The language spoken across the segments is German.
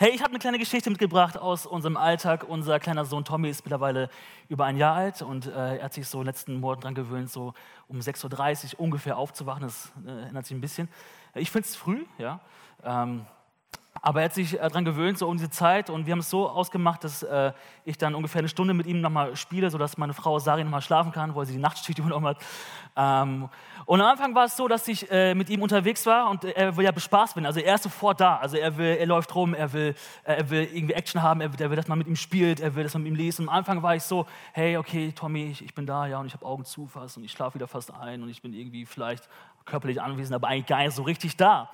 Hey, ich habe eine kleine Geschichte mitgebracht aus unserem Alltag. Unser kleiner Sohn Tommy ist mittlerweile über ein Jahr alt und äh, er hat sich so letzten Monaten daran gewöhnt, so um 6.30 Uhr ungefähr aufzuwachen. Das äh, ändert sich ein bisschen. Ich finde es früh, ja. Ähm, aber er hat sich äh, daran gewöhnt, so um diese Zeit. Und wir haben es so ausgemacht, dass äh, ich dann ungefähr eine Stunde mit ihm nochmal spiele, sodass meine Frau Sari nochmal schlafen kann, weil sie die Nachtschicht übernommen hat. Ähm, und am Anfang war es so, dass ich äh, mit ihm unterwegs war und er will ja bespaßt werden. Also er ist sofort da. Also er, will, er läuft rum, er will, äh, er will irgendwie Action haben, er will, er will, dass man mit ihm spielt, er will, dass man mit ihm liest. Und am Anfang war ich so, hey, okay, Tommy, ich, ich bin da, ja, und ich habe Augen zu fast und ich schlafe wieder fast ein und ich bin irgendwie vielleicht körperlich anwesend, aber eigentlich gar nicht so richtig da.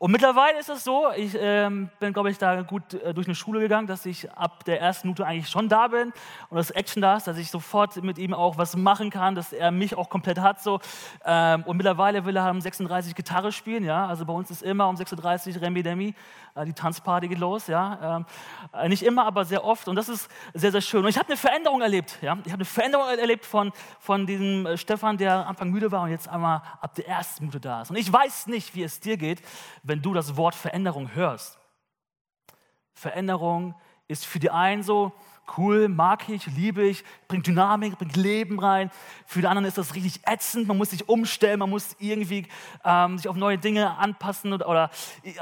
Und mittlerweile ist es so, ich ähm, bin, glaube ich, da gut äh, durch eine Schule gegangen, dass ich ab der ersten Minute eigentlich schon da bin und das Action da ist, dass ich sofort mit ihm auch was machen kann, dass er mich auch komplett hat. So. Ähm, und mittlerweile will er um 36 Gitarre spielen, ja. Also bei uns ist immer um 36 Remi Demi, äh, die Tanzparty geht los, ja. Ähm, äh, nicht immer, aber sehr oft und das ist sehr, sehr schön. Und ich habe eine Veränderung erlebt, ja. Ich habe eine Veränderung erlebt von, von diesem äh, Stefan, der am Anfang müde war und jetzt einmal ab der ersten Minute da ist. Und ich weiß nicht, wie es dir geht, wenn du das Wort Veränderung hörst. Veränderung ist für die einen so cool, mag ich, liebe ich, bringt Dynamik, bringt Leben rein. Für die anderen ist das richtig ätzend, man muss sich umstellen, man muss irgendwie ähm, sich auf neue Dinge anpassen oder, oder,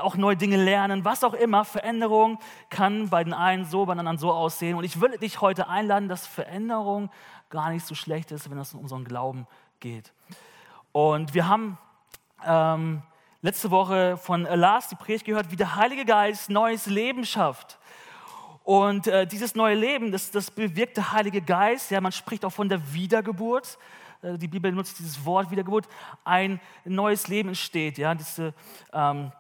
auch neue Dinge lernen, was auch immer. Veränderung kann bei den einen so, bei den anderen so aussehen. Und ich will dich heute einladen, dass Veränderung gar nicht so schlecht ist, wenn es um unseren Glauben geht. Und wir haben ähm, letzte Woche von Lars die Predigt gehört, wie der Heilige Geist neues Leben schafft. Und äh, dieses neue Leben, das, das bewirkt der Heilige Geist. Ja, man spricht auch von der Wiedergeburt. Äh, die Bibel nutzt dieses Wort Wiedergeburt. Ein neues Leben entsteht, ja, diese, ähm,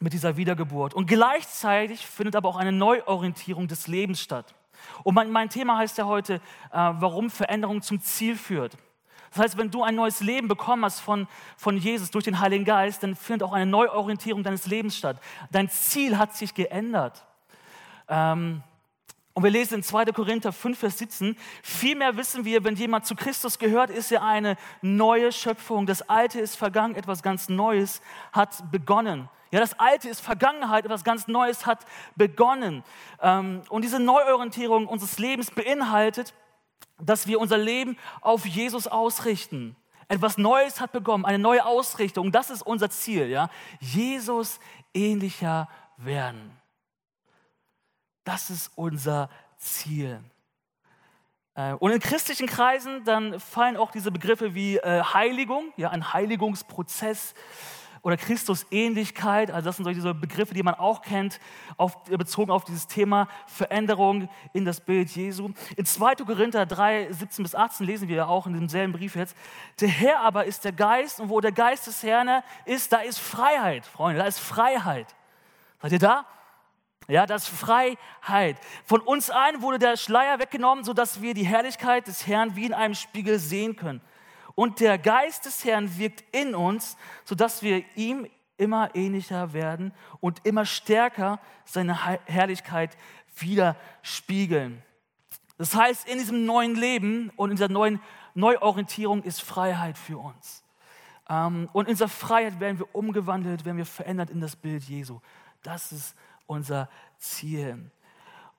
mit dieser Wiedergeburt. Und gleichzeitig findet aber auch eine Neuorientierung des Lebens statt. Und mein, mein Thema heißt ja heute, äh, warum Veränderung zum Ziel führt. Das heißt, wenn du ein neues Leben bekommen hast von, von Jesus durch den Heiligen Geist, dann findet auch eine Neuorientierung deines Lebens statt. Dein Ziel hat sich geändert. Ähm, und wir lesen in 2. Korinther 5, Vers 17, vielmehr wissen wir, wenn jemand zu Christus gehört, ist er eine neue Schöpfung. Das Alte ist vergangen, etwas ganz Neues hat begonnen. Ja, das Alte ist Vergangenheit, etwas ganz Neues hat begonnen. Ähm, und diese Neuorientierung unseres Lebens beinhaltet, dass wir unser Leben auf Jesus ausrichten. Etwas Neues hat begonnen, eine neue Ausrichtung. Das ist unser Ziel, ja. Jesus ähnlicher werden. Das ist unser Ziel. Äh, und in christlichen Kreisen dann fallen auch diese Begriffe wie äh, Heiligung, ja, ein Heiligungsprozess oder Christusähnlichkeit. Also das sind solche Begriffe, die man auch kennt, auf, bezogen auf dieses Thema Veränderung in das Bild Jesu. In 2. Korinther 3, 17 bis 18 lesen wir ja auch in demselben Brief jetzt. Der Herr aber ist der Geist und wo der Geist des Herrn ist, da ist Freiheit, Freunde, da ist Freiheit. Seid ihr da? Ja, das ist Freiheit. Von uns allen wurde der Schleier weggenommen, sodass wir die Herrlichkeit des Herrn wie in einem Spiegel sehen können. Und der Geist des Herrn wirkt in uns, sodass wir ihm immer ähnlicher werden und immer stärker seine Herrlichkeit widerspiegeln. Das heißt, in diesem neuen Leben und in dieser neuen Neuorientierung ist Freiheit für uns. Ähm, und in dieser Freiheit werden wir umgewandelt, werden wir verändert in das Bild Jesu. Das ist unser Ziel.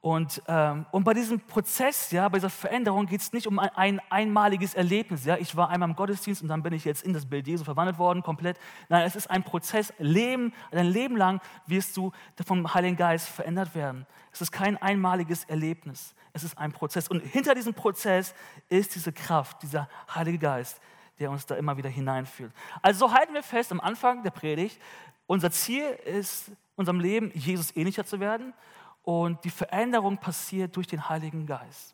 Und, ähm, und bei diesem Prozess, ja, bei dieser Veränderung geht es nicht um ein, ein, einmaliges Erlebnis. Ja. Ich war einmal im Gottesdienst und dann bin ich jetzt in das Bild Jesu verwandelt worden, komplett. Nein, es ist ein Prozess. Leben, dein Leben lang wirst du vom Heiligen Geist verändert werden. Es ist kein einmaliges Erlebnis. Es ist ein Prozess. Und hinter diesem Prozess ist diese Kraft, dieser Heilige Geist, der uns da immer wieder hineinführt. Also so halten wir fest am Anfang der Predigt, unser Ziel ist, unserem Leben Jesus ähnlicher zu werden und die Veränderung passiert durch den Heiligen Geist.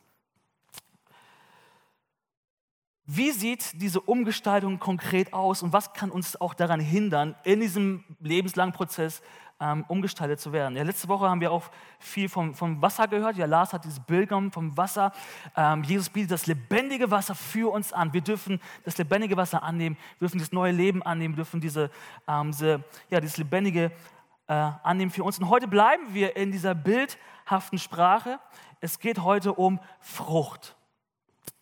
Wie sieht diese Umgestaltung konkret aus und was kann uns auch daran hindern, in diesem lebenslangen Prozess ähm, umgestaltet zu werden? Ja, letzte Woche haben wir auch viel vom, vom Wasser gehört. Ja, Lars hat dieses Bild genommen vom Wasser. Ähm, Jesus bietet das lebendige Wasser für uns an. Wir dürfen das lebendige Wasser annehmen, wir dürfen das neue Leben annehmen, wir dürfen diese, ähm, diese, ja, dieses lebendige äh, annehmen für uns. Und heute bleiben wir in dieser bildhaften Sprache. Es geht heute um Frucht.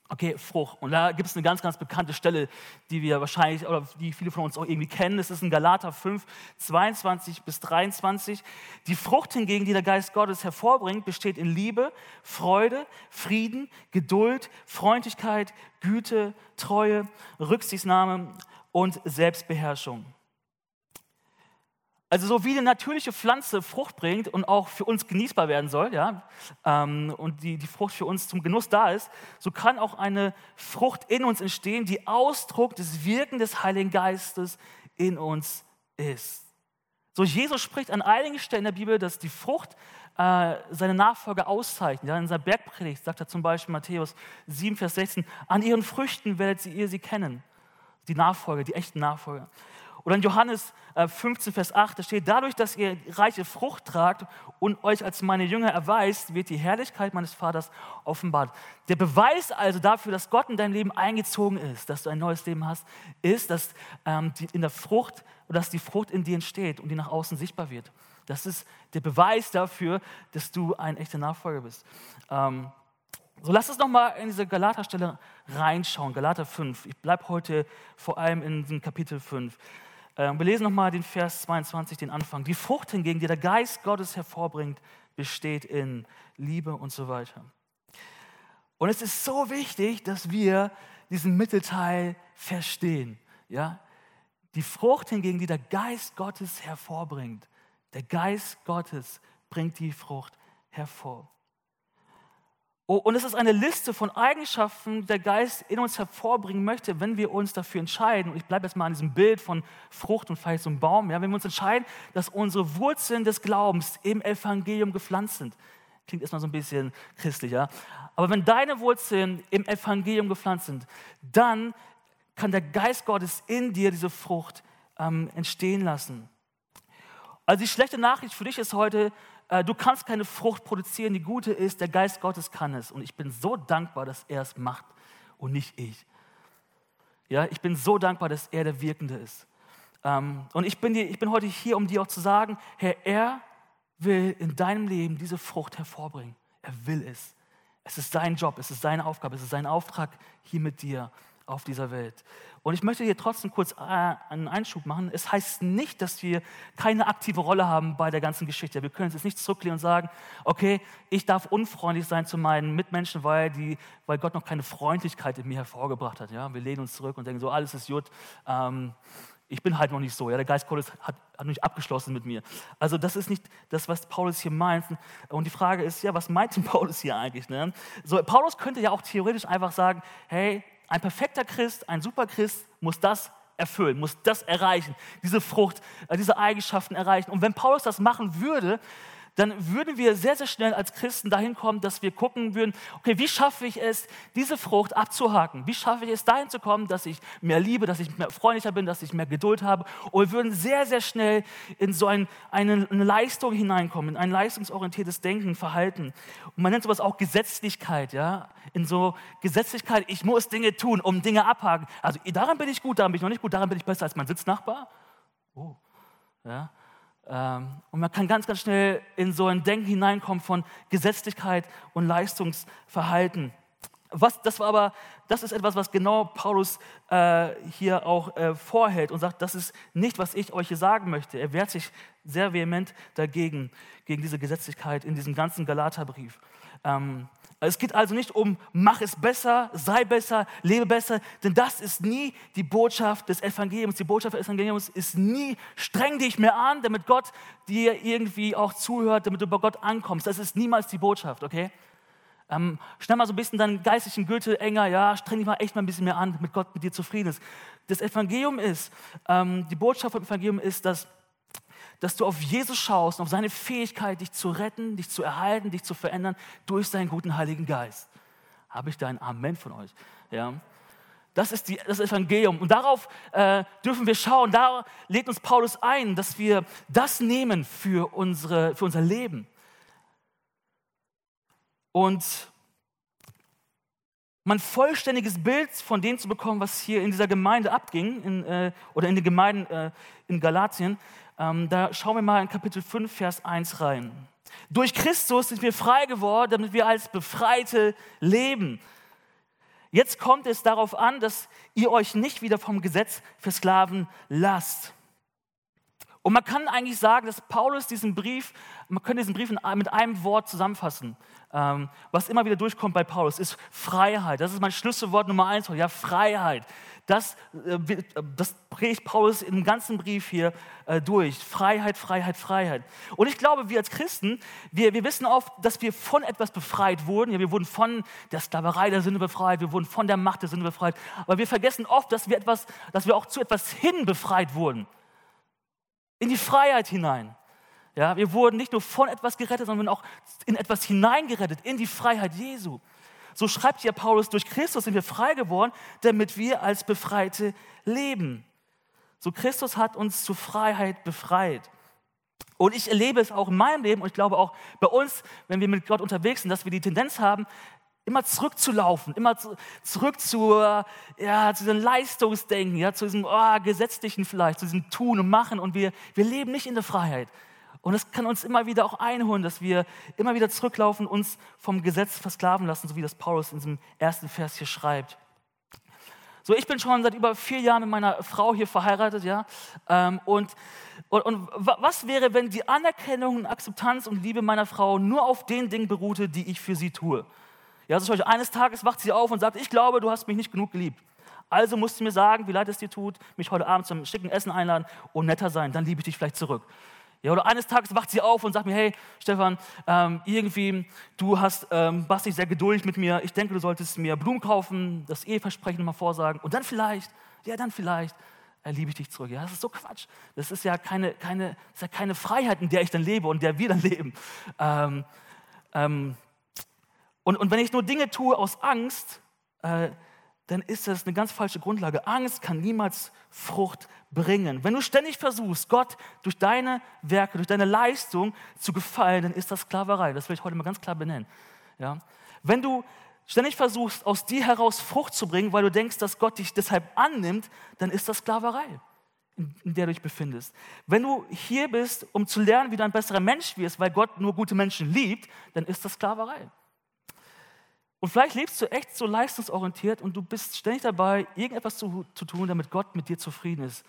Okay, Frucht. Und da gibt es eine ganz, ganz bekannte Stelle, die wir wahrscheinlich oder die viele von uns auch irgendwie kennen. Das ist in Galater 5, 22 bis 23. Die Frucht hingegen, die der Geist Gottes hervorbringt, besteht in Liebe, Freude, Frieden, Geduld, Freundlichkeit, Güte, Treue, Rücksichtnahme und Selbstbeherrschung. Also so wie eine natürliche Pflanze Frucht bringt und auch für uns genießbar werden soll, ja, ähm, und die, die Frucht für uns zum Genuss da ist, so kann auch eine Frucht in uns entstehen, die Ausdruck des Wirken des Heiligen Geistes in uns ist. So Jesus spricht an einigen Stellen der Bibel, dass die Frucht äh, seine Nachfolger auszeichnet. Ja, in seiner Bergpredigt sagt er zum Beispiel Matthäus 7, Vers 16, an ihren Früchten werdet ihr sie kennen. Die Nachfolger, die echten Nachfolger. Oder in Johannes 15, äh, Vers 8, da steht, dadurch, dass ihr reiche Frucht tragt und euch als meine Jünger erweist, wird die Herrlichkeit meines Vaters offenbart. Der Beweis also dafür, dass Gott in dein Leben eingezogen ist, dass du ein neues Leben hast, ist, dass ähm, die, in der Frucht, dass die Frucht in dir entsteht und die nach außen sichtbar wird. Das ist der Beweis dafür, dass du ein echter Nachfolger bist. Ähm, so lass uns nochmal in diese Galaterstelle reinschauen, Galater 5. Ich bleibe heute vor allem in Kapitel 5. Ähm, wir lesen nochmal den Vers 22, den Anfang. Die Frucht hingegen, die der Geist Gottes hervorbringt, besteht in Liebe und so weiter. Und es ist so wichtig, dass wir diesen Mittelteil verstehen. Ja? Die Frucht hingegen, die der Geist Gottes hervorbringt, der Geist Gottes bringt die Frucht hervor. Und es ist eine Liste von Eigenschaften, die der Geist in uns hervorbringen möchte, wenn wir uns dafür entscheiden. Und ich bleibe jetzt mal an diesem Bild von Frucht und vielleicht so einem Baum. Ja, wenn wir uns entscheiden, dass unsere Wurzeln des Glaubens im Evangelium gepflanzt sind. Klingt erstmal so ein bisschen christlich, ja. Aber wenn deine Wurzeln im Evangelium gepflanzt sind, dann kann der Geist Gottes in dir diese Frucht ähm, entstehen lassen. Also die schlechte Nachricht für dich ist heute, du kannst keine Frucht produzieren. Die gute ist, der Geist Gottes kann es. Und ich bin so dankbar, dass er es macht und nicht ich. Ja, ich bin so dankbar, dass er der Wirkende ist. Ähm, und ich bin, dir, ich bin heute hier, um dir auch zu sagen, Herr, er will in deinem Leben diese Frucht hervorbringen. Er will es. Es ist sein Job, es ist seine Aufgabe, es ist sein Auftrag hier mit dir auf dieser Welt. Und ich möchte hier trotzdem kurz äh, einen Einschub machen. Es heißt nicht, dass wir keine aktive Rolle haben bei der ganzen Geschichte. Wir können jetzt nicht zurücklehnen und sagen, okay, ich darf unfreundlich sein zu meinen Mitmenschen, weil, die, weil Gott noch keine Freundlichkeit in mir hervorgebracht hat. Ja? Wir lehnen uns zurück und denken so, alles ist gut. Ähm, ich bin halt noch nicht so. Ja? Der Geist Gottes hat, hat noch nicht abgeschlossen mit mir. Also das ist nicht das, was Paulus hier meint. Und die Frage ist, ja, was meint denn Paulus hier eigentlich? Ne? So, Paulus könnte ja auch theoretisch einfach sagen, hey, ein perfekter Christ, ein Superchrist muss das erfüllen, muss das erreichen, diese Frucht, äh, diese Eigenschaften erreichen. Und wenn Paulus das machen würde, dann würden wir sehr, sehr schnell als Christen dahin kommen, dass wir gucken würden, okay, wie schaffe ich es, diese Frucht abzuhaken? Wie schaffe ich es, dahin zu kommen, dass ich mehr liebe, dass ich mehr freundlicher bin, dass ich mehr Geduld habe? Und wir würden sehr, sehr schnell in so ein, eine, Leistung hineinkommen, in ein leistungsorientiertes Denken, Verhalten. Und man nennt sowas auch Gesetzlichkeit, ja? In so Gesetzlichkeit, ich muss Dinge tun, um Dinge abhaken. Also daran bin ich gut, daran bin ich noch nicht gut, daran bin ich besser als mein Sitznachbar. Oh, ja? Ähm, und man kann ganz, ganz schnell in so ein Denken hineinkommen von Gesetzlichkeit und Leistungsverhalten. Was, das war aber, das ist etwas, was genau Paulus äh, hier auch äh, vorhält und sagt, das ist nicht, was ich euch hier sagen möchte. Er wehrt sich sehr vehement dagegen, gegen diese Gesetzlichkeit in diesem ganzen Galaterbrief. Ähm, es geht also nicht um, mach es besser, sei besser, lebe besser, denn das ist nie die Botschaft des Evangeliums. Die Botschaft des Evangeliums ist nie, streng dich mehr an, damit Gott dir irgendwie auch zuhört, damit du bei Gott ankommst. Das ist niemals die Botschaft, okay? Ähm, schnell mal so ein bisschen deinen geistlichen Gürtel enger, ja, streng dich mal echt mal ein bisschen mehr an, damit Gott mit dir zufrieden ist. Das Evangelium ist, ähm, die Botschaft vom Evangelium ist, dass dass du auf Jesus schaust und auf seine Fähigkeit, dich zu retten, dich zu erhalten, dich zu verändern durch seinen guten Heiligen Geist. Habe ich da ein Amen von euch? Ja. Das ist die, das Evangelium. Und darauf äh, dürfen wir schauen. Da lädt uns Paulus ein, dass wir das nehmen für, unsere, für unser Leben. Und mein vollständiges Bild von dem zu bekommen, was hier in dieser Gemeinde abging, in, äh, oder in den Gemeinden äh, in Galatien, ähm, da schauen wir mal in Kapitel 5, Vers 1 rein. Durch Christus sind wir frei geworden, damit wir als Befreite leben. Jetzt kommt es darauf an, dass ihr euch nicht wieder vom Gesetz versklaven lasst. Und man kann eigentlich sagen, dass Paulus diesen Brief, man könnte diesen Brief mit einem Wort zusammenfassen. Ähm, was immer wieder durchkommt bei Paulus, ist Freiheit. Das ist mein Schlüsselwort Nummer eins. Ja, Freiheit. Das, äh, das prägt Paulus im ganzen Brief hier äh, durch. Freiheit, Freiheit, Freiheit. Und ich glaube, wir als Christen, wir, wir wissen oft, dass wir von etwas befreit wurden. Ja, wir wurden von der Sklaverei der Sünde befreit, wir wurden von der Macht der Sünde befreit. Aber wir vergessen oft, dass wir, etwas, dass wir auch zu etwas hin befreit wurden in die Freiheit hinein. Ja, wir wurden nicht nur von etwas gerettet, sondern auch in etwas hineingerettet, in die Freiheit Jesu. So schreibt hier Paulus, durch Christus sind wir frei geworden, damit wir als Befreite leben. So Christus hat uns zur Freiheit befreit. Und ich erlebe es auch in meinem Leben und ich glaube auch bei uns, wenn wir mit Gott unterwegs sind, dass wir die Tendenz haben, immer zurückzulaufen, immer zu, zurück zu, ja, zu diesem Leistungsdenken, ja, zu diesem oh, Gesetzlichen vielleicht, zu diesem Tun und Machen. Und wir, wir leben nicht in der Freiheit. Und das kann uns immer wieder auch einholen, dass wir immer wieder zurücklaufen, uns vom Gesetz versklaven lassen, so wie das Paulus in diesem ersten Vers hier schreibt. So, ich bin schon seit über vier Jahren mit meiner Frau hier verheiratet, ja. Ähm, und, und, und was wäre, wenn die Anerkennung Akzeptanz und Liebe meiner Frau nur auf den Dingen beruhte, die ich für sie tue? Ja, so eines Tages wacht sie auf und sagt, ich glaube, du hast mich nicht genug geliebt. Also musst du mir sagen, wie leid es dir tut, mich heute Abend zum schicken Essen einladen und netter sein, dann liebe ich dich vielleicht zurück. Ja, oder eines Tages wacht sie auf und sagt mir, hey Stefan, ähm, irgendwie, du hast, ähm, warst nicht sehr geduldig mit mir, ich denke, du solltest mir Blumen kaufen, das Eheversprechen mal vorsagen und dann vielleicht, ja dann vielleicht, äh, liebe ich dich zurück. Ja, das ist so Quatsch. Das ist ja keine, keine, das ist ja keine Freiheit, in der ich dann lebe und in der wir dann leben. Ähm, ähm und, und wenn ich nur Dinge tue aus Angst, äh, dann ist das eine ganz falsche Grundlage. Angst kann niemals Frucht bringen. Wenn du ständig versuchst, Gott durch deine Werke, durch deine Leistung zu gefallen, dann ist das Sklaverei. Das will ich heute mal ganz klar benennen. Ja? Wenn du ständig versuchst, aus dir heraus Frucht zu bringen, weil du denkst, dass Gott dich deshalb annimmt, dann ist das Sklaverei, in, in der du dich befindest. Wenn du hier bist, um zu lernen, wie du ein besserer Mensch wirst, weil Gott nur gute Menschen liebt, dann ist das Sklaverei. Und vielleicht lebst du echt so leistungsorientiert und du bist ständig dabei, irgendetwas zu, zu tun, damit Gott mit dir zufrieden ist.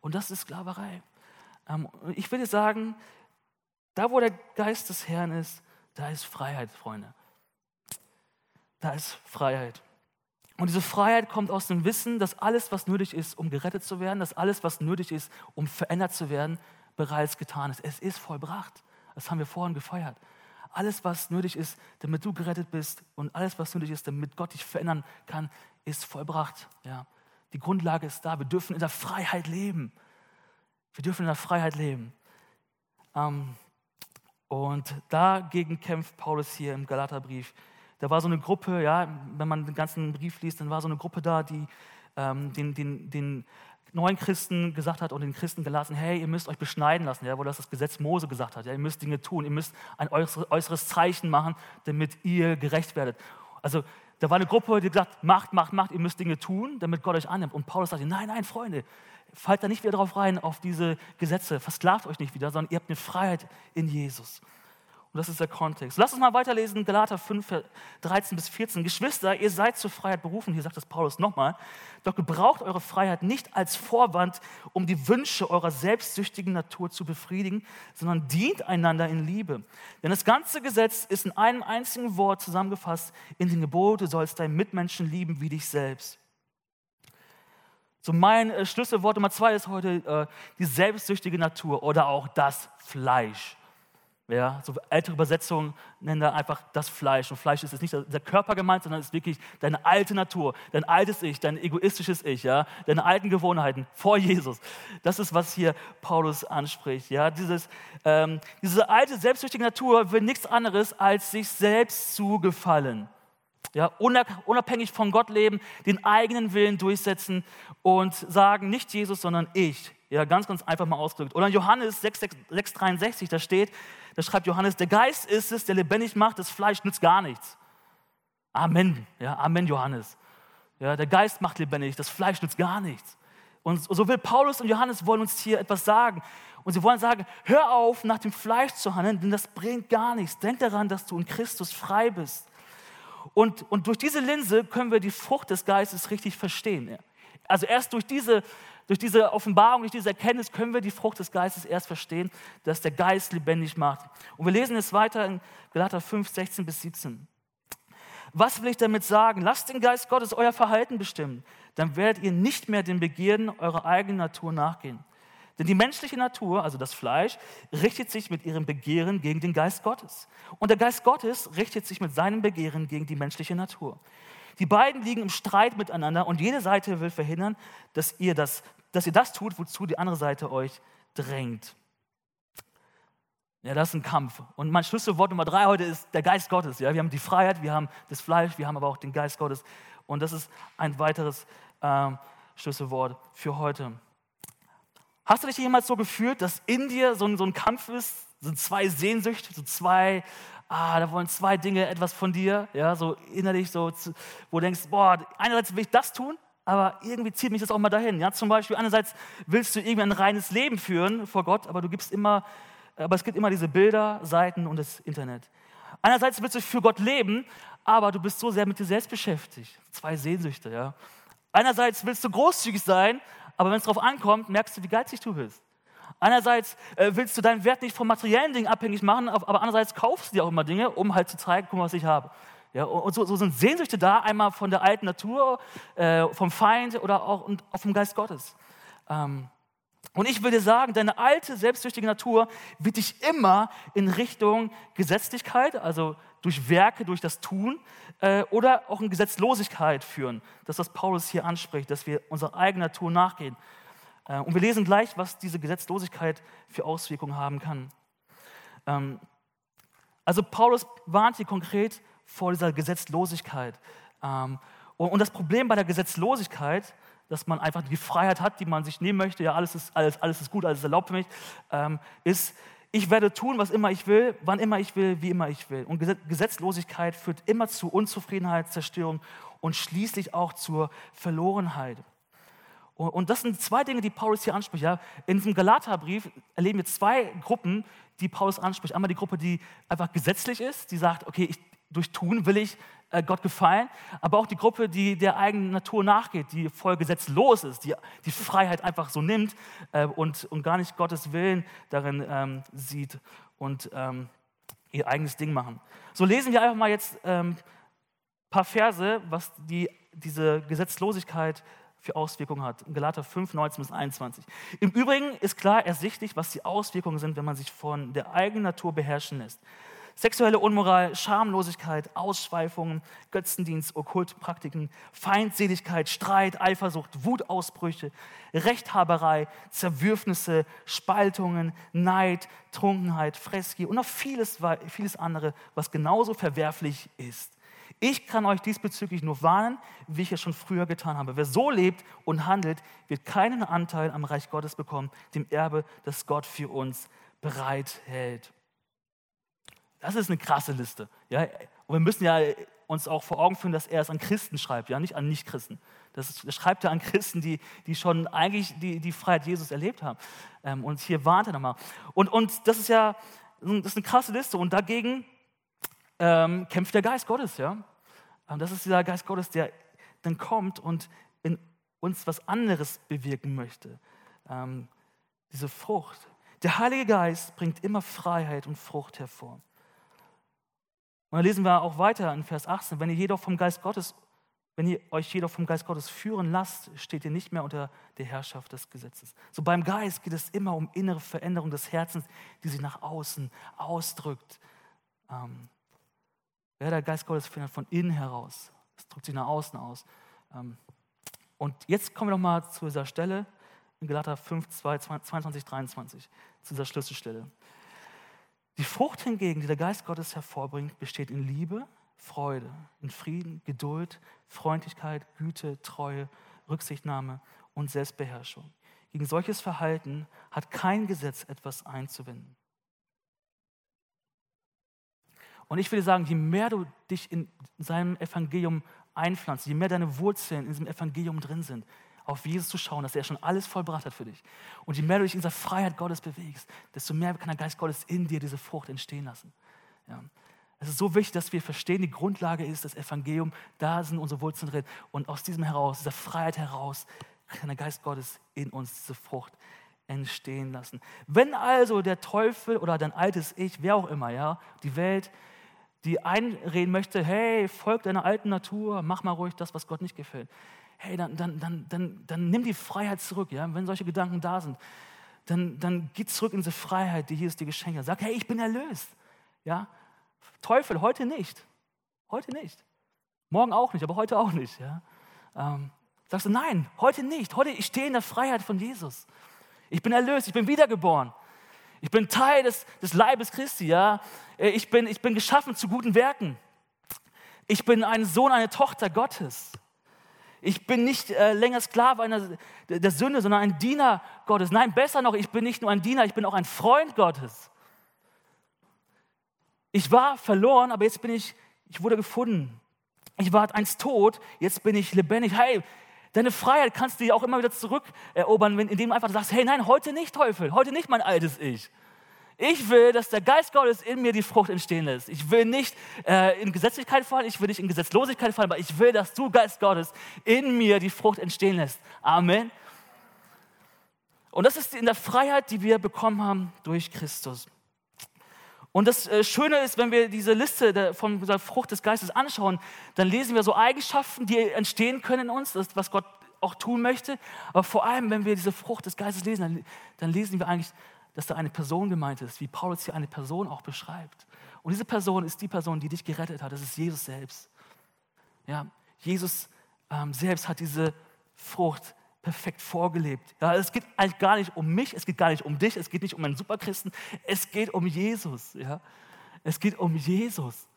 Und das ist Sklaverei. Ähm, ich würde sagen, da wo der Geist des Herrn ist, da ist Freiheit, Freunde. Da ist Freiheit. Und diese Freiheit kommt aus dem Wissen, dass alles, was nötig ist, um gerettet zu werden, dass alles, was nötig ist, um verändert zu werden, bereits getan ist. Es ist vollbracht. Das haben wir vorhin gefeiert. Alles, was nötig ist, damit du gerettet bist und alles, was nötig ist, damit Gott dich verändern kann, ist vollbracht. Ja. Die Grundlage ist da. Wir dürfen in der Freiheit leben. Wir dürfen in der Freiheit leben. Ähm, und dagegen kämpft Paulus hier im Galaterbrief. Da war so eine Gruppe, ja, wenn man den ganzen Brief liest, dann war so eine Gruppe da, die ähm, den, den, den neuen Christen gesagt hat und den Christen gelassen, hey, ihr müsst euch beschneiden lassen, ja, wo das das Gesetz Mose gesagt hat. Ja, ihr müsst Dinge tun, ihr müsst ein äußeres Zeichen machen, damit ihr gerecht werdet. Also da war eine Gruppe, die gesagt, macht, macht, macht, ihr müsst Dinge tun, damit Gott euch annimmt. Und Paulus sagte, nein, nein, Freunde, fallt da nicht wieder drauf rein, auf diese Gesetze, versklavt euch nicht wieder, sondern ihr habt eine Freiheit in Jesus. Und das ist der Kontext. Lass uns mal weiterlesen, Galater 5, 13 bis 14. Geschwister, ihr seid zur Freiheit berufen, hier sagt das Paulus nochmal, doch gebraucht eure Freiheit nicht als Vorwand, um die Wünsche eurer selbstsüchtigen Natur zu befriedigen, sondern dient einander in Liebe. Denn das ganze Gesetz ist in einem einzigen Wort zusammengefasst, in den Gebot, du sollst deinen Mitmenschen lieben wie dich selbst. So mein äh, Schlüsselwort Nummer zwei ist heute äh, die selbstsüchtige Natur oder auch das Fleisch. Ja, so ältere Übersetzungen nennen da einfach das Fleisch. Und Fleisch ist jetzt nicht der Körper gemeint, sondern ist wirklich deine alte Natur, dein altes Ich, dein egoistisches Ich, ja, deine alten Gewohnheiten vor Jesus. Das ist, was hier Paulus anspricht. Ja, dieses, ähm, diese alte, selbstsüchtige Natur will nichts anderes, als sich selbst zu gefallen. Ja, unabhängig von Gott leben, den eigenen Willen durchsetzen und sagen, nicht Jesus, sondern ich. Ja, ganz, ganz einfach mal ausgedrückt. Oder in Johannes 6,63, da steht, da schreibt Johannes, der Geist ist es, der lebendig macht, das Fleisch nützt gar nichts. Amen. Ja, Amen, Johannes. Ja, der Geist macht lebendig, das Fleisch nützt gar nichts. Und so will Paulus und Johannes wollen uns hier etwas sagen. Und sie wollen sagen, hör auf, nach dem Fleisch zu handeln, denn das bringt gar nichts. Denk daran, dass du in Christus frei bist. Und, und durch diese Linse können wir die Frucht des Geistes richtig verstehen. Also erst durch diese, durch diese Offenbarung, durch diese Erkenntnis können wir die Frucht des Geistes erst verstehen, dass der Geist lebendig macht. Und wir lesen es weiter in Galater 5, 16 bis 17. Was will ich damit sagen? Lasst den Geist Gottes euer Verhalten bestimmen. Dann werdet ihr nicht mehr den Begierden eurer eigenen Natur nachgehen. Denn die menschliche Natur, also das Fleisch, richtet sich mit ihrem Begehren gegen den Geist Gottes. Und der Geist Gottes richtet sich mit seinem Begehren gegen die menschliche Natur. Die beiden liegen im Streit miteinander und jede Seite will verhindern, dass ihr das, dass ihr das tut, wozu die andere Seite euch drängt. Ja, das ist ein Kampf. Und mein Schlüsselwort Nummer drei heute ist der Geist Gottes. Ja, wir haben die Freiheit, wir haben das Fleisch, wir haben aber auch den Geist Gottes. Und das ist ein weiteres äh, Schlüsselwort für heute. Hast du dich jemals so gefühlt, dass in dir so ein, so ein Kampf ist, so zwei Sehnsüchte, so zwei, ah, da wollen zwei Dinge etwas von dir, ja, so innerlich so, wo du denkst, boah, einerseits will ich das tun, aber irgendwie zieht mich das auch mal dahin. Ja, zum Beispiel, einerseits willst du irgendwie ein reines Leben führen vor Gott, aber du gibst immer, aber es gibt immer diese Bilder, Seiten und das Internet. Einerseits willst du für Gott leben, aber du bist so sehr mit dir selbst beschäftigt. Zwei Sehnsüchte, ja. Einerseits willst du großzügig sein, aber wenn es darauf ankommt, merkst du, wie geizig du bist. Einerseits äh, willst du deinen Wert nicht von materiellen Dingen abhängig machen, aber andererseits kaufst du dir auch immer Dinge, um halt zu zeigen, guck mal, was ich habe. Ja, und so, so, sind Sehnsüchte da, einmal von der alten Natur, äh, vom Feind oder auch, und auch vom Geist Gottes. Ähm, und ich will dir sagen, deine alte, selbstsüchtige Natur wird dich immer in Richtung Gesetzlichkeit, also durch Werke, durch das Tun äh, oder auch in Gesetzlosigkeit führen. Das ist, was Paulus hier anspricht, dass wir unserer eigenen Natur nachgehen. Äh, und wir lesen gleich, was diese Gesetzlosigkeit für Auswirkungen haben kann. Ähm, also Paulus warnt hier konkret vor dieser Gesetzlosigkeit. Ähm, und, und das Problem bei der Gesetzlosigkeit dass man einfach die Freiheit hat, die man sich nehmen möchte, ja, alles ist, alles, alles ist gut, alles ist erlaubt für mich, ähm, ist, ich werde tun, was immer ich will, wann immer ich will, wie immer ich will. Und Gesetzlosigkeit führt immer zu Unzufriedenheit, Zerstörung und schließlich auch zur Verlorenheit. Und das sind zwei Dinge, die Paulus hier anspricht. In diesem Galaterbrief erleben wir zwei Gruppen, die Paulus anspricht. Einmal die Gruppe, die einfach gesetzlich ist, die sagt, okay, ich, durch Tun will ich äh, Gott gefallen, aber auch die Gruppe, die der eigenen Natur nachgeht, die voll gesetzlos ist, die die Freiheit einfach so nimmt äh, und, und gar nicht Gottes Willen darin ähm, sieht und ähm, ihr eigenes Ding machen. So lesen wir einfach mal jetzt ein ähm, paar Verse, was die, diese Gesetzlosigkeit für Auswirkungen hat. In Galater 5, 19 bis 21. Im Übrigen ist klar ersichtlich, was die Auswirkungen sind, wenn man sich von der eigenen Natur beherrschen lässt. Sexuelle Unmoral, Schamlosigkeit, Ausschweifungen, Götzendienst, okkulte Praktiken, Feindseligkeit, Streit, Eifersucht, Wutausbrüche, Rechthaberei, Zerwürfnisse, Spaltungen, Neid, Trunkenheit, Freski und noch vieles, vieles andere, was genauso verwerflich ist. Ich kann euch diesbezüglich nur warnen, wie ich es schon früher getan habe. Wer so lebt und handelt, wird keinen Anteil am Reich Gottes bekommen, dem Erbe, das Gott für uns bereithält. Das ist eine krasse Liste. Ja? Und wir müssen ja uns auch vor Augen führen, dass er es an Christen schreibt, ja, nicht an Nichtchristen. Das, das schreibt er an Christen, die, die schon eigentlich die, die Freiheit Jesus erlebt haben. Ähm, und hier warnt er nochmal. Und, und das ist ja das ist eine krasse Liste. Und dagegen ähm, kämpft der Geist Gottes. Ja? Und das ist dieser Geist Gottes, der dann kommt und in uns was anderes bewirken möchte. Ähm, diese Frucht. Der Heilige Geist bringt immer Freiheit und Frucht hervor. Und dann lesen wir auch weiter in Vers 18, wenn ihr jedoch vom Geist Gottes, wenn ihr euch jedoch vom Geist Gottes führen lasst, steht ihr nicht mehr unter der Herrschaft des Gesetzes. So beim Geist geht es immer um innere Veränderung des Herzens, die sich nach außen ausdrückt. Ähm, ja, der Geist Gottes findet von innen heraus. Es drückt sich nach außen aus. Ähm, und jetzt kommen wir nochmal zu dieser Stelle in Galater 5, 22, 23, zu dieser Schlüsselstelle. Die Frucht hingegen, die der Geist Gottes hervorbringt, besteht in Liebe, Freude, in Frieden, Geduld, Freundlichkeit, Güte, Treue, Rücksichtnahme und Selbstbeherrschung. Gegen solches Verhalten hat kein Gesetz etwas einzuwenden. Und ich würde sagen, je mehr du dich in seinem Evangelium einpflanzt, je mehr deine Wurzeln in diesem Evangelium drin sind, auf Jesus zu schauen, dass er schon alles vollbracht hat für dich. Und je mehr du dich in dieser Freiheit Gottes bewegst, desto mehr kann der Geist Gottes in dir diese Frucht entstehen lassen. Ja. Es ist so wichtig, dass wir verstehen, die Grundlage ist das Evangelium, da sind unsere Wurzeln drin. Und aus diesem heraus, dieser Freiheit heraus, kann der Geist Gottes in uns diese Frucht entstehen lassen. Wenn also der Teufel oder dein altes Ich, wer auch immer, ja, die Welt, die einreden möchte, hey, folg deiner alten Natur, mach mal ruhig das, was Gott nicht gefällt. Hey, dann, dann, dann, dann, dann nimm die Freiheit zurück, ja, wenn solche Gedanken da sind. Dann, dann geh zurück in diese Freiheit, die Jesus dir geschenkt hat. Sag, hey, ich bin erlöst. Ja? Teufel, heute nicht. Heute nicht. Morgen auch nicht, aber heute auch nicht. Ja? Ähm, sagst du, nein, heute nicht. Heute, ich stehe in der Freiheit von Jesus. Ich bin erlöst, ich bin wiedergeboren. Ich bin Teil des, des Leibes Christi, ja. Äh, ich bin, ich bin geschaffen zu guten Werken. Ich bin ein Sohn, eine Tochter Gottes. Ich bin nicht äh, länger Sklave einer, der Sünde, sondern ein Diener Gottes. Nein, besser noch, ich bin nicht nur ein Diener, ich bin auch ein Freund Gottes. Ich war verloren, aber jetzt bin ich, ich wurde gefunden. Ich war einst tot, jetzt bin ich lebendig. Hey, Deine Freiheit kannst du dir auch immer wieder zurückerobern, indem du einfach sagst, hey, nein, heute nicht Teufel, heute nicht mein altes Ich. Ich will, dass der Geist Gottes in mir die Frucht entstehen lässt. Ich will nicht äh, in Gesetzlichkeit fallen, ich will nicht in Gesetzlosigkeit fallen, aber ich will, dass du, Geist Gottes, in mir die Frucht entstehen lässt. Amen. Und das ist in der Freiheit, die wir bekommen haben durch Christus. Und das äh, Schöne ist, wenn wir diese Liste von der Frucht des Geistes anschauen, dann lesen wir so Eigenschaften, die entstehen können in uns, das, was Gott auch tun möchte. Aber vor allem, wenn wir diese Frucht des Geistes lesen, dann, dann lesen wir eigentlich, dass da eine Person gemeint ist, wie Paulus hier eine Person auch beschreibt. Und diese Person ist die Person, die dich gerettet hat. Das ist Jesus selbst. Ja, Jesus ähm, selbst hat diese Frucht perfekt vorgelebt. Ja, es geht eigentlich gar nicht um mich, es geht gar nicht um dich, es geht nicht um einen Superchristen, es geht um Jesus. Ja? Es geht um Jesus.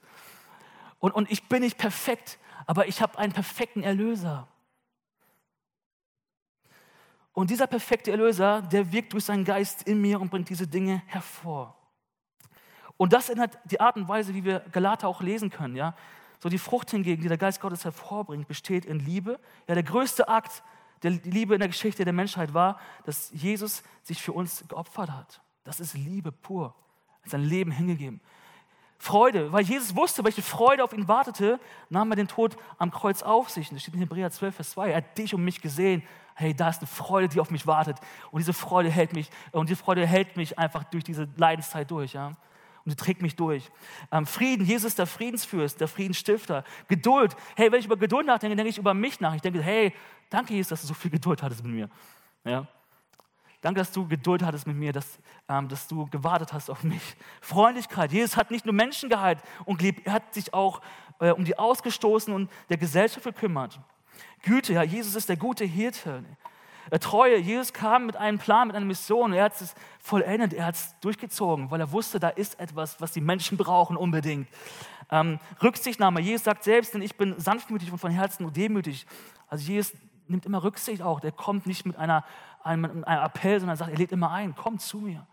Und, und ich bin nicht perfekt, aber ich habe einen perfekten Erlöser. Und dieser perfekte Erlöser, der wirkt durch seinen Geist in mir und bringt diese Dinge hervor. Und das ändert die Art und Weise, wie wir Galater auch lesen können. Ja? So die Frucht hingegen, die der Geist Gottes hervorbringt, besteht in Liebe. Ja, der größte Akt der Liebe in der Geschichte der Menschheit war, dass Jesus sich für uns geopfert hat. Das ist Liebe pur. Sein Leben hingegeben. Freude, weil Jesus wusste, welche Freude auf ihn wartete, nahm er den Tod am Kreuz auf sich. Und das steht in Hebräer 12, Vers 2. Er hat dich und mich gesehen. Hey, da ist eine Freude, die auf mich wartet. Und diese Freude hält mich, und diese Freude hält mich einfach durch diese Leidenszeit durch. Ja? und sie trägt mich durch. Ähm, Frieden, Jesus ist der Friedensfürst, der Friedensstifter. Geduld, hey, wenn ich über Geduld nachdenke, denke ich über mich nach. Ich denke, hey, danke Jesus, dass du so viel Geduld hattest mit mir. Ja? Danke, dass du Geduld hattest mit mir, dass, ähm, dass du gewartet hast auf mich. Freundlichkeit, Jesus hat nicht nur Menschen geheilt und geliebt, er hat sich auch äh, um die Ausgestoßenen und der Gesellschaft gekümmert. Güte, ja, Jesus ist der gute Hirte. Treue, Jesus kam mit einem Plan, mit einer Mission. Er hat es vollendet, er hat es durchgezogen, weil er wusste, da ist etwas, was die Menschen brauchen unbedingt. Ähm, Rücksichtnahme, Jesus sagt selbst, denn ich bin sanftmütig und von Herzen und demütig. Also Jesus nimmt immer Rücksicht auch. Der kommt nicht mit einer, einem, einem Appell, sondern sagt, er lädt immer ein, komm zu mir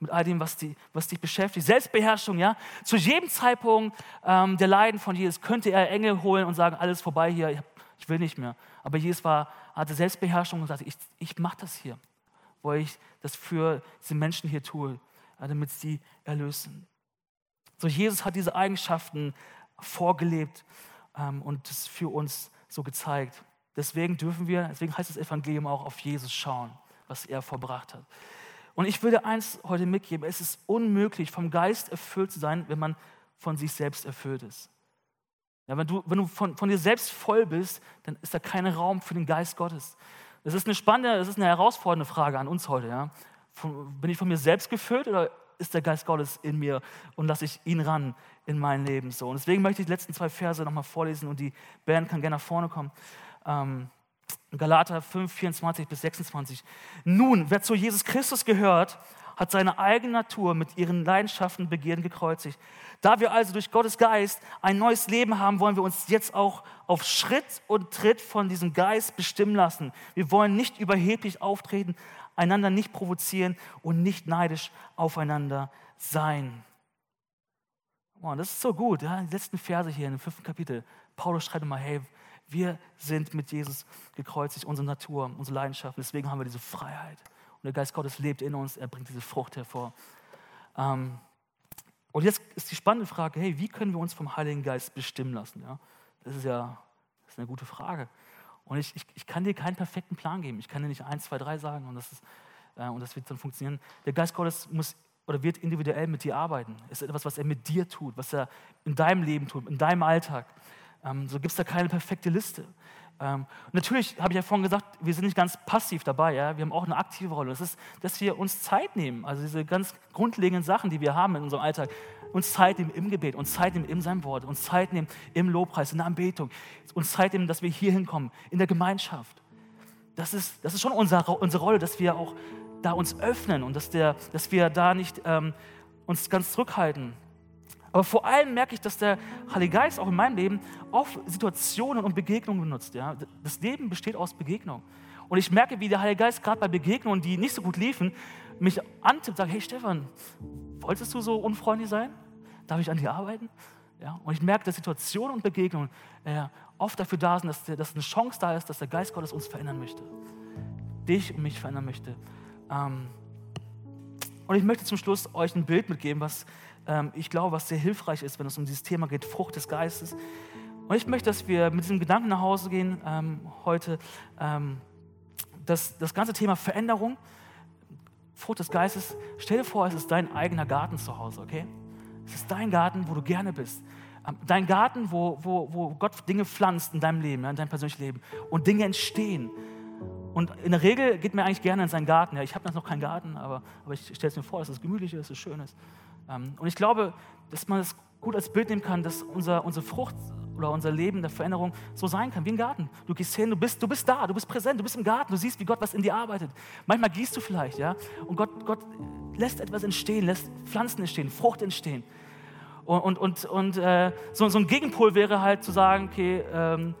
mit all dem, was, die, was dich beschäftigt. Selbstbeherrschung, ja. Zu jedem Zeitpunkt ähm, der Leiden von Jesus könnte er Engel holen und sagen, alles vorbei hier, ich, will nicht mehr. Aber Jesus war hatte Selbstbeherrschung und sagte, ich, ich mache das hier, weil ich das für diese Menschen hier tue, damit sie erlösen. So, Jesus hat diese Eigenschaften vorgelebt ähm, und es für uns so gezeigt. Deswegen dürfen wir, deswegen heißt das Evangelium auch auf Jesus schauen, was er vorbracht hat. Und ich würde eins heute mitgeben, es ist unmöglich, vom Geist erfüllt zu sein, wenn man von sich selbst erfüllt ist. Ja, wenn du, wenn du von, von dir selbst voll bist, dann ist da kein Raum für den Geist Gottes. Das ist eine spannende, das ist eine herausfordernde Frage an uns heute. Ja? Von, bin ich von mir selbst gefüllt oder ist der Geist Gottes in mir und lasse ich ihn ran in mein Leben so? Und deswegen möchte ich die letzten zwei Verse nochmal vorlesen und die Band kann gerne nach vorne kommen. Ähm, Galater 5, 24 bis 26. Nun, wer zu Jesus Christus gehört, hat seine eigene Natur mit ihren Leidenschaften, Begierden gekreuzigt. Da wir also durch Gottes Geist ein neues Leben haben, wollen wir uns jetzt auch auf Schritt und Tritt von diesem Geist bestimmen lassen. Wir wollen nicht überheblich auftreten, einander nicht provozieren und nicht neidisch aufeinander sein. Oh, das ist so gut. Ja? Die letzten Verse hier dem fünften Kapitel. Paulus schreibt immer, hey, wir sind mit Jesus gekreuzigt, unsere Natur, unsere Leidenschaft. Deswegen haben wir diese Freiheit. Und der Geist Gottes lebt in uns, er bringt diese Frucht hervor. Ähm, Und jetzt ist die spannende Frage, hey, wie können wir uns vom Heiligen Geist bestimmen lassen? Ja, das ist ja das ist eine gute Frage. Und ich, ich, ich kann dir keinen perfekten Plan geben. Ich kann dir nicht eins, zwei, drei sagen und das, ist, äh, und das wird dann funktionieren. Der Geist Gottes muss oder wird individuell mit dir arbeiten. Es ist etwas, was er mit dir tut, was er in deinem Leben tut, in deinem Alltag. Ähm, so gibt es da keine perfekte Liste. Ähm, natürlich habe ich ja vorhin gesagt, wir sind nicht ganz passiv dabei, ja? wir haben auch eine aktive Rolle. Das ist, dass wir uns Zeit nehmen, also diese ganz grundlegenden Sachen, die wir haben in unserem Alltag, uns Zeit nehmen im Gebet, uns Zeit nehmen in seinem Wort, uns Zeit nehmen im Lobpreis, in der Anbetung, uns Zeit nehmen, dass wir hier hinkommen, in der Gemeinschaft. Das ist, das ist schon unsere, unsere Rolle, dass wir auch da uns öffnen und dass, der, dass wir da nicht ähm, uns ganz zurückhalten. Aber vor allem merke ich, dass der Heilige Geist auch in meinem Leben oft Situationen und Begegnungen benutzt. Ja? Das Leben besteht aus Begegnungen. Und ich merke, wie der Heilige Geist gerade bei Begegnungen, die nicht so gut liefen, mich antippt und sagt, hey Stefan, wolltest du so unfreundlich sein? Darf ich an dir arbeiten? Ja? Und ich merke, dass Situationen und Begegnungen äh, oft dafür da sind, dass, dass eine Chance da ist, dass der Geist Gottes uns verändern möchte. Dich und mich verändern möchte. Ähm, und ich möchte zum Schluss euch ein Bild mitgeben, was ich glaube, was sehr hilfreich ist, wenn es um dieses Thema geht, Frucht des Geistes. Und ich möchte, dass wir mit diesem Gedanken nach Hause gehen ähm, heute, ähm, dass das ganze Thema Veränderung, Frucht des Geistes, stell dir vor, es ist dein eigener Garten zu Hause, okay? Es ist dein Garten, wo du gerne bist. Ähm, dein Garten, wo, wo, wo Gott Dinge pflanzt in deinem Leben, in deinem persönlichen Leben und Dinge entstehen. Und in der Regel geht mir eigentlich gerne in seinen Garten. Ja, ich habe noch keinen Garten, aber, aber ich stelle es mir vor, dass es gemütlich ist, dass es schön ist. Ähm, und ich glaube, dass man es gut als Bild nehmen kann, dass unser, unsere Frucht oder unser Leben der Veränderung so sein kann, wie ein Garten. Du gehst hin, du bist, du bist da, du bist präsent, du bist im Garten, du siehst, wie Gott was in dir arbeitet. Manchmal gießt du vielleicht, ja, und Gott, Gott lässt etwas entstehen, lässt Pflanzen entstehen, Frucht entstehen. Und, und, und, und äh, so, so, ein Gegenpol wäre halt zu sagen, okay, ähm,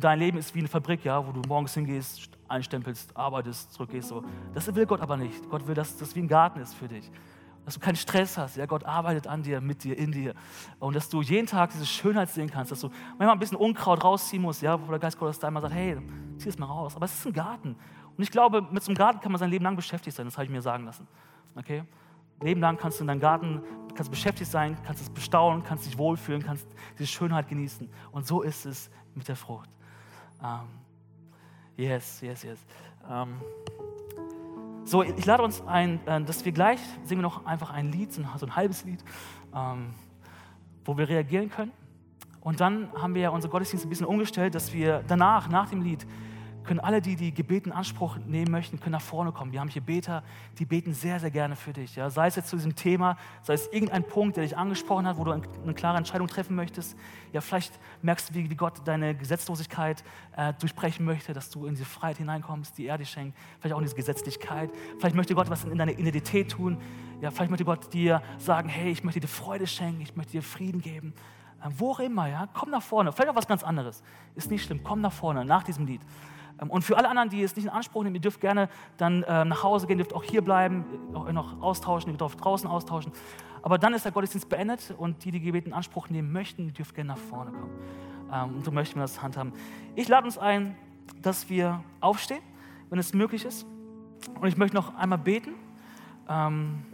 dein Leben ist wie eine Fabrik, ja, wo du morgens hingehst, einstempelst, arbeitest, zurückgehst. So. Das will Gott aber nicht. Gott will, dass das wie ein Garten ist für dich dass du keinen Stress hast. Ja, Gott arbeitet an dir, mit dir, in dir. Und dass du jeden Tag diese Schönheit sehen kannst, dass du manchmal ein bisschen Unkraut rausziehen musst, ja, wo der Geist Gottes da immer sagt, hey, zieh es mal raus. Aber es ist ein Garten. Und ich glaube, mit so einem Garten kann man sein Leben lang beschäftigt sein. Das habe ich mir sagen lassen. Okay? Leben lang kannst du in deinem Garten kannst beschäftigt sein, kannst es bestaunen, kannst dich wohlfühlen, kannst diese Schönheit genießen. Und so ist es mit der Frucht. Um, ähm, yes, yes, yes. Um, ähm, so, ich lade uns ein, äh, dass wir gleich singen wir noch einfach ein Lied, so ein halbes Lied, ähm, wo wir reagieren können. Und dann haben wir ja unser Gottesdienst ein bisschen umgestellt, dass wir danach, nach dem Lied, können alle, die die Gebete in Anspruch nehmen möchten, können nach vorne kommen. Wir haben hier Beter, die beten sehr, sehr gerne für dich. Ja? Sei es jetzt zu diesem Thema, sei es irgendein Punkt, der dich angesprochen hat, wo du eine klare Entscheidung treffen möchtest. Ja, vielleicht merkst du, wie, wie Gott deine Gesetzlosigkeit äh, durchbrechen möchte, dass du in diese Freiheit hineinkommst, die er dir schenkt. Vielleicht auch in diese Gesetzlichkeit. Vielleicht möchte Gott was in deiner Identität tun. Ja, vielleicht möchte Gott dir sagen, hey, ich möchte dir Freude schenken, ich möchte dir Frieden geben. Äh, wo auch immer, ja, komm nach vorne. Vielleicht auch was ganz anderes. Ist nicht schlimm, komm nach vorne nach diesem Lied. Ähm, und für alle anderen, die es nicht in Anspruch nehmen, ihr dürft gerne dann äh, nach Hause gehen, dürft auch hier bleiben, auch noch austauschen, ihr dürft draußen austauschen. Aber dann ist der Gottesdienst beendet und die, die Gebet in Anspruch nehmen möchten, dürft gerne nach vorne kommen. Ähm, und so möchten wir das handhaben. Ich lade uns ein, dass wir aufstehen, wenn es möglich ist. Und ich möchte noch einmal beten. Ähm,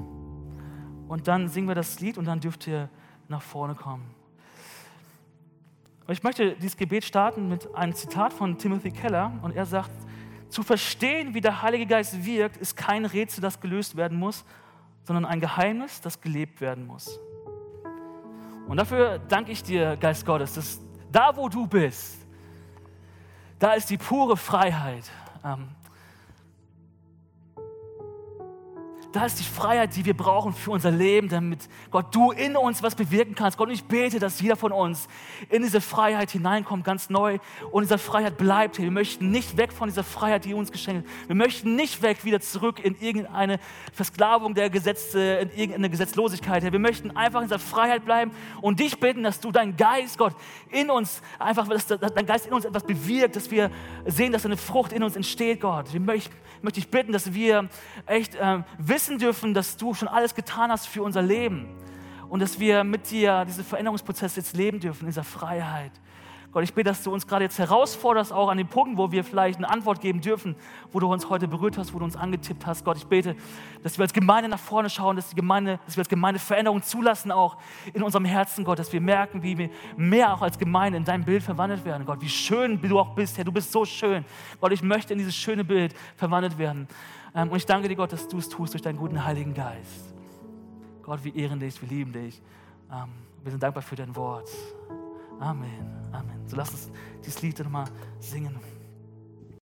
und dann singen wir das Lied und dann dürft ihr nach vorne kommen. Und ich möchte dieses Gebet starten mit einem Zitat von Timothy Keller. Und er sagt, zu verstehen, wie der Heilige Geist wirkt, ist kein Rätsel, das gelöst werden muss, sondern ein Geheimnis, das gelebt werden muss. Und dafür danke ich dir, Geist Gottes, dass da, wo du bist, da ist die pure Freiheit. Ähm, Da ist die Freiheit, die wir brauchen für unser Leben, damit Gott, du in uns was bewirken kannst. Gott, ich bete, dass jeder von uns in diese Freiheit hineinkommt, ganz neu und diese Freiheit bleibt. Wir möchten nicht weg von dieser Freiheit, die uns geschenkt ist. Wir möchten nicht weg wieder zurück in irgendeine Versklavung der Gesetze, in irgendeine Gesetzlosigkeit. Wir möchten einfach in dieser Freiheit bleiben und dich bitten, dass du dein Geist, Gott, in uns, einfach, dass dein Geist in uns etwas bewirkt, dass wir sehen, dass eine Frucht in uns entsteht, Gott. Ich möchte, dich bitten, dass wir echt äh, wissen, wissen dürfen, dass du schon alles getan hast für unser Leben und dass wir mit dir diesen Veränderungsprozess jetzt leben dürfen, in dieser Freiheit. Gott, ich bete, dass du uns gerade jetzt herausforderst, auch an den Punkten, wo wir vielleicht eine Antwort geben dürfen, wo du uns heute berührt hast, wo du uns angetippt hast. Gott, ich bete, dass wir als Gemeinde nach vorne schauen, dass, die Gemeinde, dass wir als Gemeinde Veränderungen zulassen, auch in unserem Herzen, Gott, dass wir merken, wie wir mehr auch als Gemeinde in dein Bild verwandelt werden. Gott, wie schön du auch bist, Herr, du bist so schön. Gott, ich möchte in dieses schöne Bild verwandelt werden. Ähm, und ich danke dir, Gott, dass du es tust durch deinen guten Heiligen Geist. Gott, wir ehren dich, wir lieben dich. Ähm, wir sind dankbar für dein Wort. Amen. Amen. So lass uns dieses Lied nochmal singen.